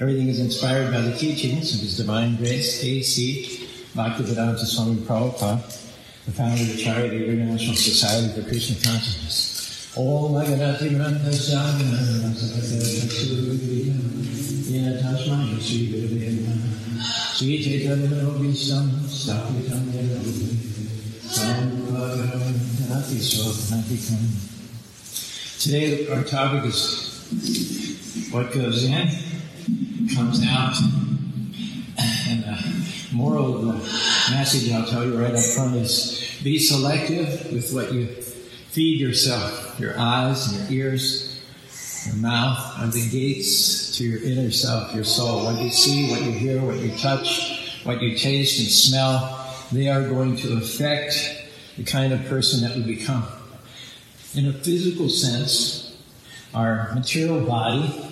Everything is inspired by the teachings of His Divine Grace, A.C. Bhaktivedanta Swami Prabhupada, the founder of the Charity International Society for Krishna Consciousness. Om Sri Sri Chaitanya Today our topic is what goes in comes out. And the moral of the message I'll tell you right up front is be selective with what you feed yourself, your eyes and your ears, your mouth are the gates to your inner self, your soul. What you see, what you hear, what you touch, what you taste and smell, they are going to affect the kind of person that we become. In a physical sense, our material body,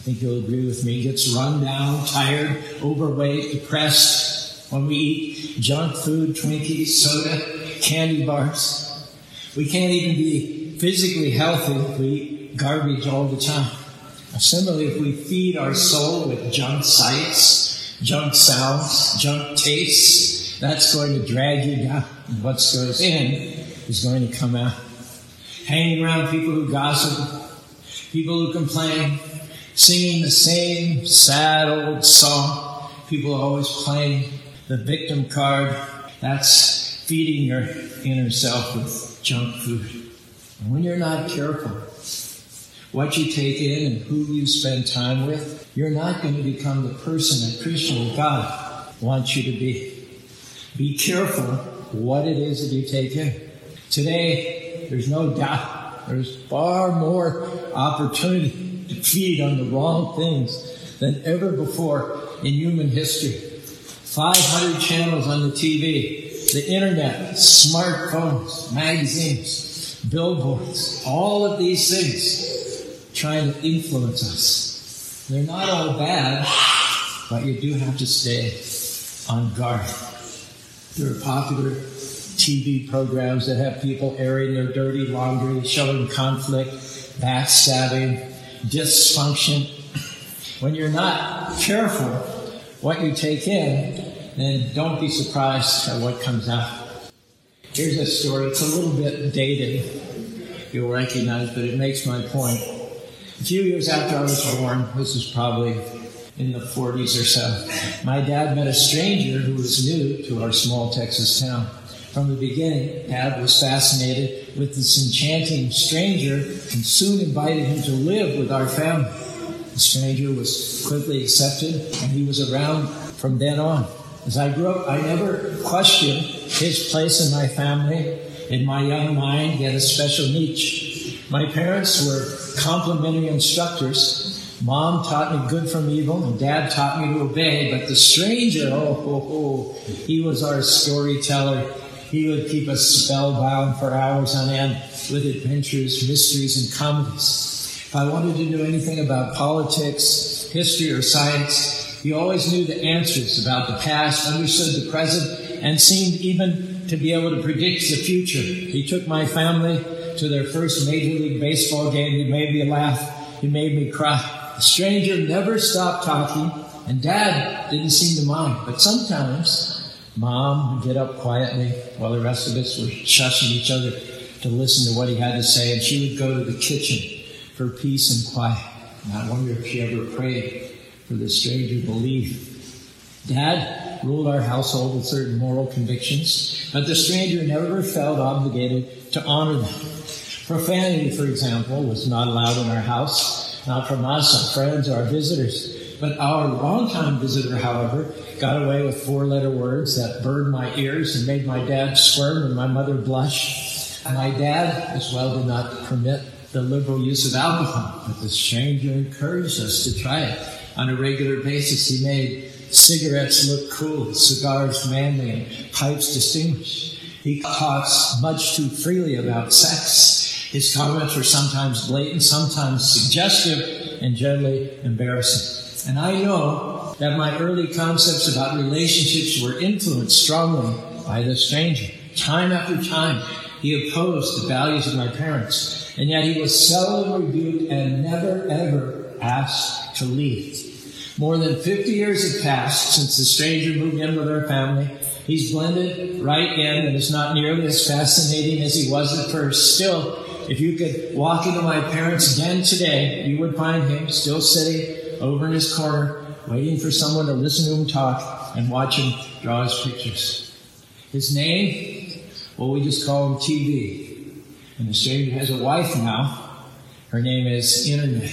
I think you'll agree with me, gets run down, tired, overweight, depressed when we eat junk food, Twinkies, soda, candy bars. We can't even be physically healthy if we eat garbage all the time. Similarly, if we feed our soul with junk sights, junk sounds, junk tastes, that's going to drag you down. And what goes in is going to come out. Hanging around people who gossip, people who complain, singing the same sad old song. People are always playing the victim card. That's feeding your inner self with junk food. And when you're not careful, what you take in and who you spend time with, you're not going to become the person that Krishna God wants you to be. Be careful what it is that you take in. Today, there's no doubt there's far more opportunity feed on the wrong things than ever before in human history. 500 channels on the TV, the internet, smartphones, magazines, billboards, all of these things trying to influence us. They're not all bad, but you do have to stay on guard. There are popular TV programs that have people airing their dirty laundry, showing conflict, backstabbing, dysfunction. When you're not careful what you take in, then don't be surprised at what comes out. Here's a story. It's a little bit dated. You'll recognize, but it makes my point. A few years after I was born, this is probably in the 40s or so, my dad met a stranger who was new to our small Texas town. From the beginning, Dad was fascinated with this enchanting stranger and soon invited him to live with our family. The stranger was quickly accepted and he was around from then on. As I grew up, I never questioned his place in my family. In my young mind, he had a special niche. My parents were complimentary instructors. Mom taught me good from evil, and Dad taught me to obey. But the stranger, oh, oh, oh he was our storyteller. He would keep us spellbound for hours on end with adventures, mysteries, and comedies. If I wanted to know anything about politics, history, or science, he always knew the answers about the past, understood the present, and seemed even to be able to predict the future. He took my family to their first Major League Baseball game. He made me laugh. He made me cry. The stranger never stopped talking, and Dad didn't seem to mind. But sometimes Mom would get up quietly while the rest of us were shushing each other to listen to what he had to say, and she would go to the kitchen for peace and quiet. And I wonder if she ever prayed for the stranger to leave. Dad ruled our household with certain moral convictions, but the stranger never felt obligated to honor them. Profanity, for example, was not allowed in our house, not from us, our friends, or our visitors. But our longtime visitor, however, got away with four letter words that burned my ears and made my dad squirm and my mother blush. My dad, as well, did not permit the liberal use of alcohol, but the stranger encouraged us to try it on a regular basis. He made cigarettes look cool, cigars manly, and pipes distinguished. He talks much too freely about sex. His comments were sometimes blatant, sometimes suggestive, and generally embarrassing. And I know that my early concepts about relationships were influenced strongly by this stranger. Time after time, he opposed the values of my parents, and yet he was seldom rebuked and never ever asked to leave. More than 50 years have passed since the stranger moved in with our family. He's blended right in and is not nearly as fascinating as he was at first. Still, if you could walk into my parents' den today, you would find him still sitting over in his corner, waiting for someone to listen to him talk and watch him draw his pictures. His name? Well, we just call him TV. And the stranger has a wife now. Her name is Internet.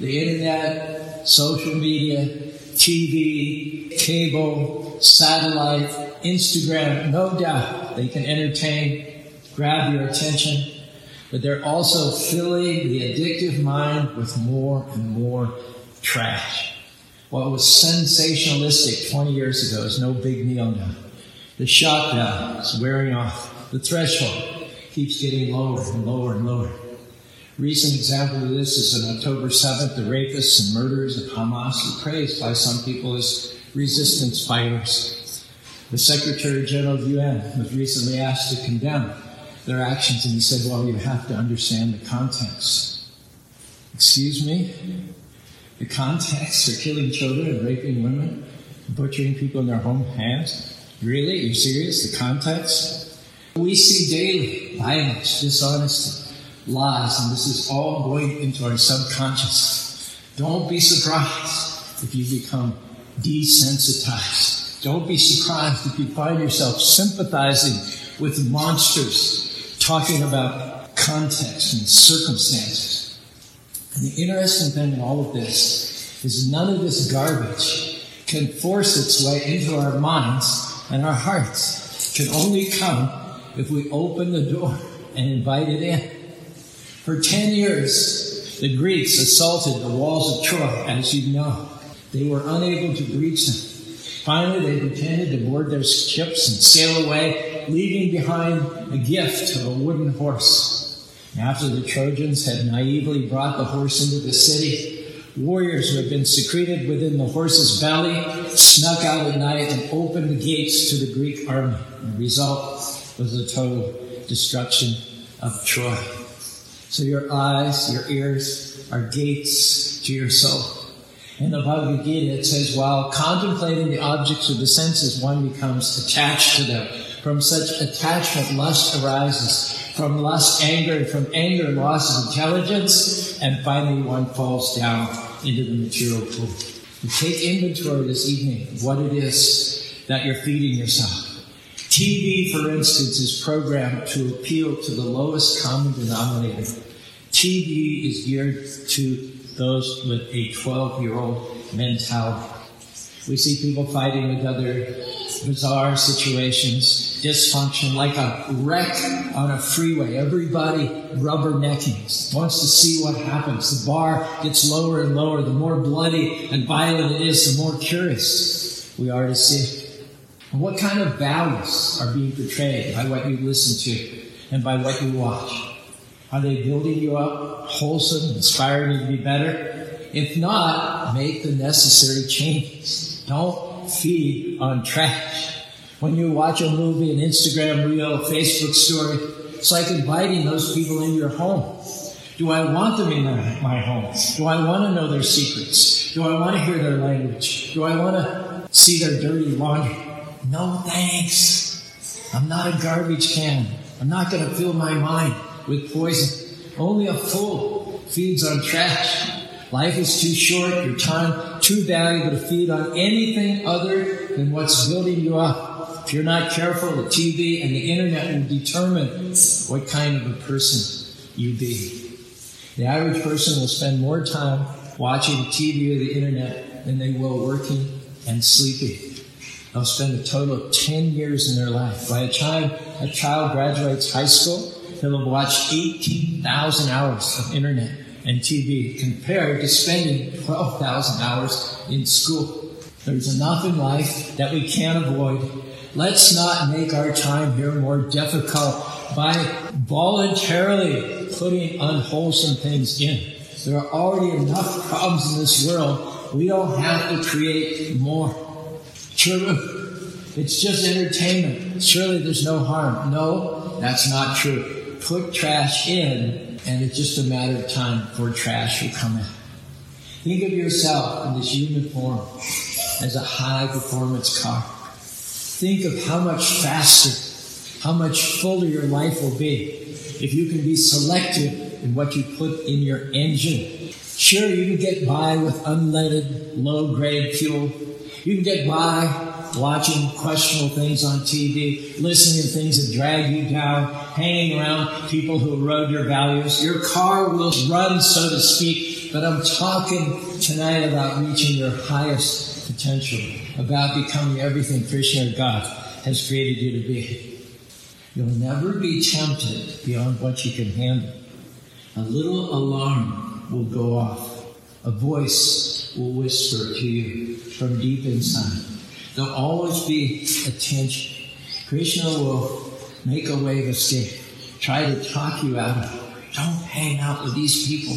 the Internet, social media, TV, cable, satellite, Instagram, no doubt they can entertain, grab your attention, but they're also filling the addictive mind with more and more trash. What was sensationalistic 20 years ago is no big deal now. The shock value is wearing off. The threshold keeps getting lower and lower and lower. Recent example of this is on October 7th, the rapists and murderers of Hamas were praised by some people as resistance fighters. The Secretary General of UN was recently asked to condemn their actions, and he said, Well, you have to understand the context. Excuse me? The context for killing children and raping women, butchering people in their home hands? Really? You're serious? The context? We see daily violence, dishonesty, lies, and this is all going into our subconscious. Don't be surprised if you become desensitized. Don't be surprised if you find yourself sympathizing with monsters, talking about context and circumstances. And the interesting thing in all of this is none of this garbage can force its way into our minds and our hearts. It can only come if we open the door and invite it in. For 10 years, the Greeks assaulted the walls of Troy, as you know. They were unable to breach them. Finally, they pretended to board their ships and sail away, leaving behind a gift of a wooden horse. After the Trojans had naively brought the horse into the city, warriors who had been secreted within the horse's belly snuck out at night and opened the gates to the Greek army. The result was the total destruction of Troy. So your eyes, your ears are gates to your soul. In the Bhagavad Gita, it says, while contemplating the objects of the senses, one becomes attached to them. From such attachment, lust arises. From lust, anger, and from anger, loss of intelligence. And finally, one falls down into the material pool. You take inventory this evening of what it is that you're feeding yourself. TV, for instance, is programmed to appeal to the lowest common denominator. TV is geared to those with a 12 year old mentality. We see people fighting with other bizarre situations, dysfunction, like a wreck on a freeway. Everybody rubbernecking, wants to see what happens. The bar gets lower and lower. The more bloody and violent it is, the more curious we are to see. And what kind of values are being portrayed by what you listen to and by what you watch? Are they building you up, wholesome, inspiring you to be better? If not, make the necessary changes. Don't feed on trash. When you watch a movie, an Instagram reel, a Facebook story, it's like inviting those people into your home. Do I want them in my home? Do I want to know their secrets? Do I want to hear their language? Do I want to see their dirty laundry? No thanks. I'm not a garbage can. I'm not going to fill my mind with poison. Only a fool feeds on trash. Life is too short, your time too valuable to feed on anything other than what's building you up. If you're not careful, the TV and the internet will determine what kind of a person you be. The average person will spend more time watching TV or the internet than they will working and sleeping. They'll spend a total of 10 years in their life. By the time a child graduates high school, they'll have watched 18,000 hours of internet and TV compared to spending 12,000 hours in school. There's enough in life that we can't avoid. Let's not make our time here more difficult by voluntarily putting unwholesome things in. There are already enough problems in this world. We don't have to create more. True. It's just entertainment. Surely there's no harm. No, that's not true. Put trash in, and it's just a matter of time before trash will come out. Think of yourself in this human form as a high performance car. Think of how much faster, how much fuller your life will be if you can be selective in what you put in your engine. Sure, you can get by with unleaded, low grade fuel. You can get by watching questionable things on TV, listening to things that drag you down, hanging around people who erode your values. Your car will run, so to speak, but I'm talking tonight about reaching your highest potential, about becoming everything Krishna God has created you to be. You'll never be tempted beyond what you can handle. A little alarm will go off. A voice will whisper to you from deep inside. There'll always be attention. Krishna will make a way of escape. Try to talk you out of it. Don't hang out with these people.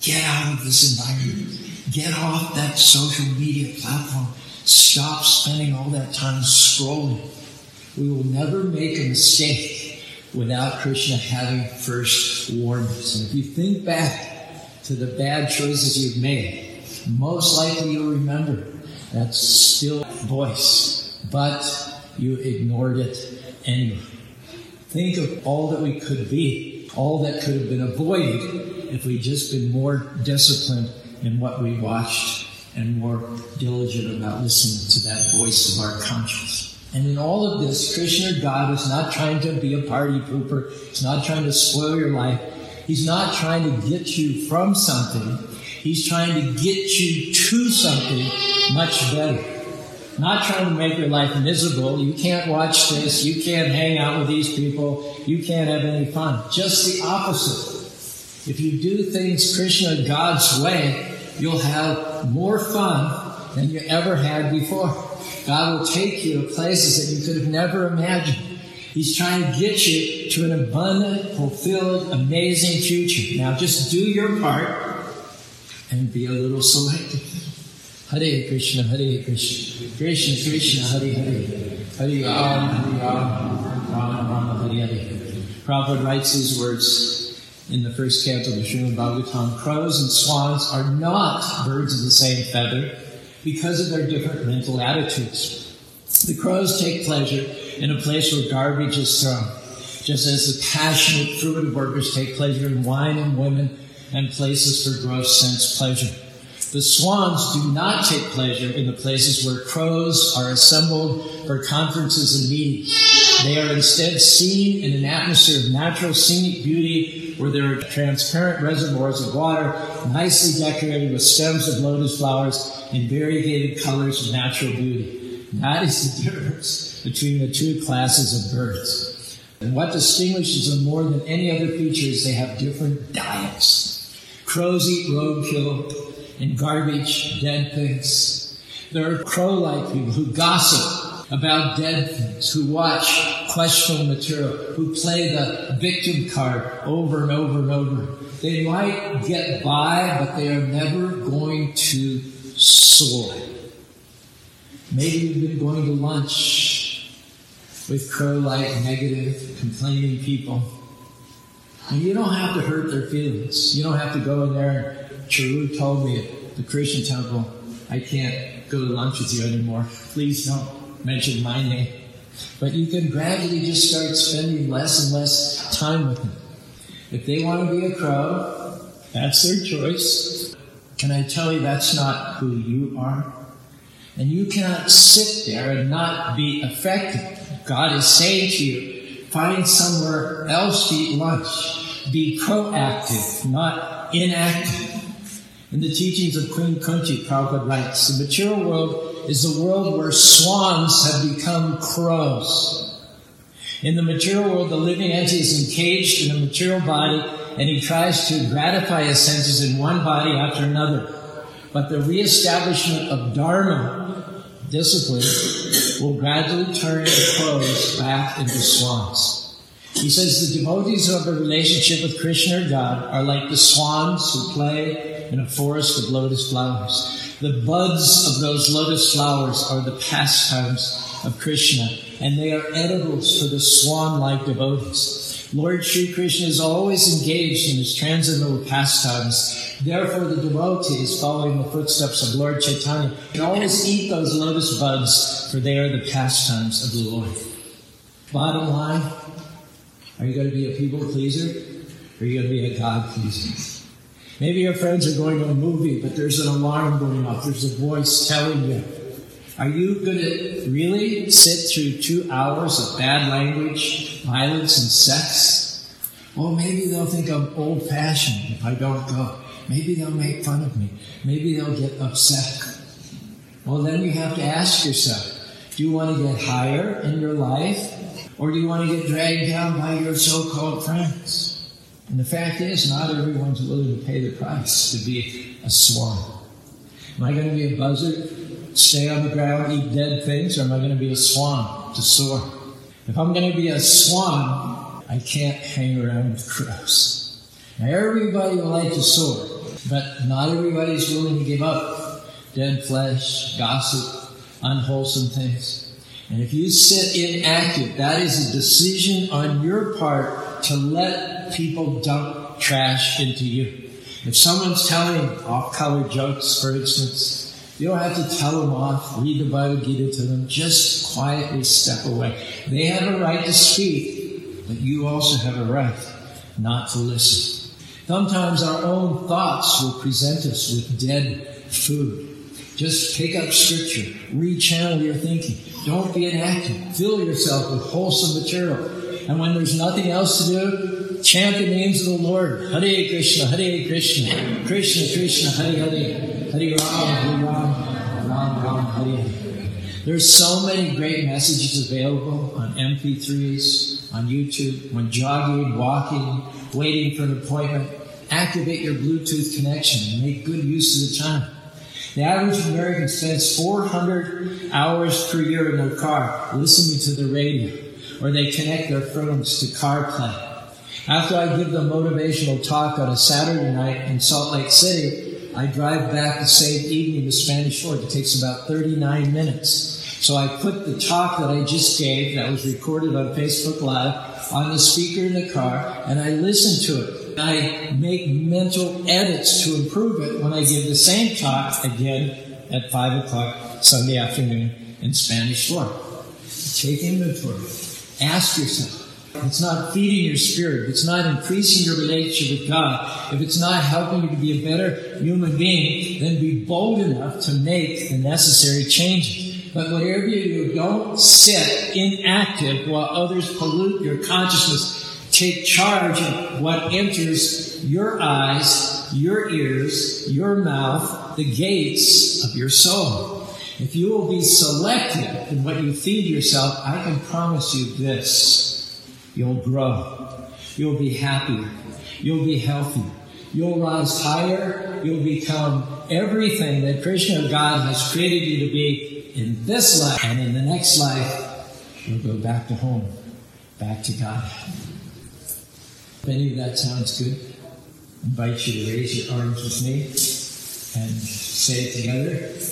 Get out of this environment. Get off that social media platform. Stop spending all that time scrolling. We will never make a mistake without Krishna having first warned us. And if you think back to the bad choices you've made, most likely you'll remember that still voice, but you ignored it anyway. Think of all that we could be, all that could have been avoided if we'd just been more disciplined in what we watched and more diligent about listening to that voice of our conscience. And in all of this, Krishna God is not trying to be a party pooper. He's not trying to spoil your life. He's not trying to get you from something. He's trying to get you to something much better. Not trying to make your life miserable. You can't watch this. You can't hang out with these people. You can't have any fun. Just the opposite. If you do things Krishna God's way, you'll have more fun than you ever had before. God will take you to places that you could have never imagined. He's trying to get you to an abundant, fulfilled, amazing future. Now just do your part and be a little selective. Hare Krishna, Hare Krishna, Krishna Krishna, Hare Hare, Hare Ram, Hare Ram, Ram Ram, Hare Hare. Prabhupada writes these words in the first canto of the Srimad Bhagavatam. Crows and swans are not birds of the same feather because of their different mental attitudes. The crows take pleasure in a place where garbage is thrown, just as the passionate fruitive workers take pleasure in wine and women and places for gross sense pleasure. The swans do not take pleasure in the places where crows are assembled for conferences and meetings. They are instead seen in an atmosphere of natural scenic beauty where there are transparent reservoirs of water, nicely decorated with stems of lotus flowers and variegated colors of natural beauty. That is the difference between the two classes of birds. And what distinguishes them more than any other feature is they have different diets. Crows eat roadkill and garbage, dead things. There are crow-like people who gossip about dead things, who watch questionable material, who play the victim card over and over and over. They might get by, but they are never going to soar. Maybe you've been going to lunch with crow-like, negative, complaining people. And you don't have to hurt their feelings. You don't have to go in there Charu told me at the Christian temple, I can't go to lunch with you anymore. Please don't mention my name. But you can gradually just start spending less and less time with them. If they want to be a crow, that's their choice. Can I tell you that's not who you are? And you cannot sit there and not be affected. God is saying to you, find somewhere else to eat lunch. Be proactive, not inactive. In the teachings of Queen Kunti, Prabhupada writes, the material world is a world where swans have become crows. In the material world, the living entity is encaged in a material body and he tries to gratify his senses in one body after another. But the reestablishment of Dharma, discipline, will gradually turn the crows back into swans. He says the devotees who have a relationship with Krishna or God are like the swans who play in a forest of lotus flowers. The buds of those lotus flowers are the pastimes of Krishna, and they are edibles for the swan-like devotees. Lord Sri Krishna is always engaged in his transcendental pastimes. Therefore, the devotees following the footsteps of Lord Chaitanya can always eat those lotus buds, for they are the pastimes of the Lord. Bottom line, are you going to be a people pleaser? Or are you going to be a God pleaser? Maybe your friends are going to a movie, but there's an alarm going off. There's a voice telling you. Are you going to really sit through two hours of bad language, violence, and sex? Well, maybe they'll think I'm old fashioned if I don't go. Maybe they'll make fun of me. Maybe they'll get upset. Well, then you have to ask yourself do you want to get higher in your life or do you want to get dragged down by your so called friends? And the fact is, not everyone's willing to pay the price to be a swan. Am I going to be a buzzard, stay on the ground, eat dead things, or am I going to be a swan to soar? If I'm going to be a swan, I can't hang around with crows. Now, everybody will like to soar, but not everybody's willing to give up dead flesh, gossip, unwholesome things. And if you sit inactive, that is a decision on your part to let people dump trash into you. If someone's telling off-color jokes, for instance, you don't have to tell them off, read the Bhagavad Gita to them, just quietly step away. They have a right to speak, but you also have a right not to listen. Sometimes our own thoughts will present us with dead food. Just pick up scripture, rechannel your thinking. Don't be inactive. Fill yourself with wholesome material. And when there's nothing else to do, chant the names of the Lord. Hare Krishna, Hare Krishna, Krishna Krishna, Hare Hare, Hare Ram, Hare Ram, Ram Ram, Hare Hare. There's so many great messages available on MP3s, on YouTube, when jogging, walking, waiting for an appointment. Activate your Bluetooth connection and make good use of the time. The average American spends 400 hours per year in their car listening to the radio, or they connect their phones to CarPlay. After I give the motivational talk on a Saturday night in Salt Lake City, I drive back the same evening to Spanish Fork. It takes about 39 minutes. So I put the talk that I just gave, that was recorded on Facebook Live, on the speaker in the car, and I listen to it. I make mental edits to improve it when I give the same talk again at 5 o'clock Sunday afternoon in Spanish Fork. Take inventory. Ask yourself. If it's not feeding your spirit, if it's not increasing your relationship with God, if it's not helping you to be a better human being, then be bold enough to make the necessary changes. But whatever you do, don't sit inactive while others pollute your consciousness take charge of what enters your eyes, your ears, your mouth, the gates of your soul. If you will be selective in what you feed yourself, I can promise you this. You'll grow. You'll be happier. You'll be healthy. You'll rise higher. You'll become everything that Krishna God has created you to be in this life and in the next life. You'll go back to home, back to God. If any of that sounds good, I invite you to raise your arms with me and say it together.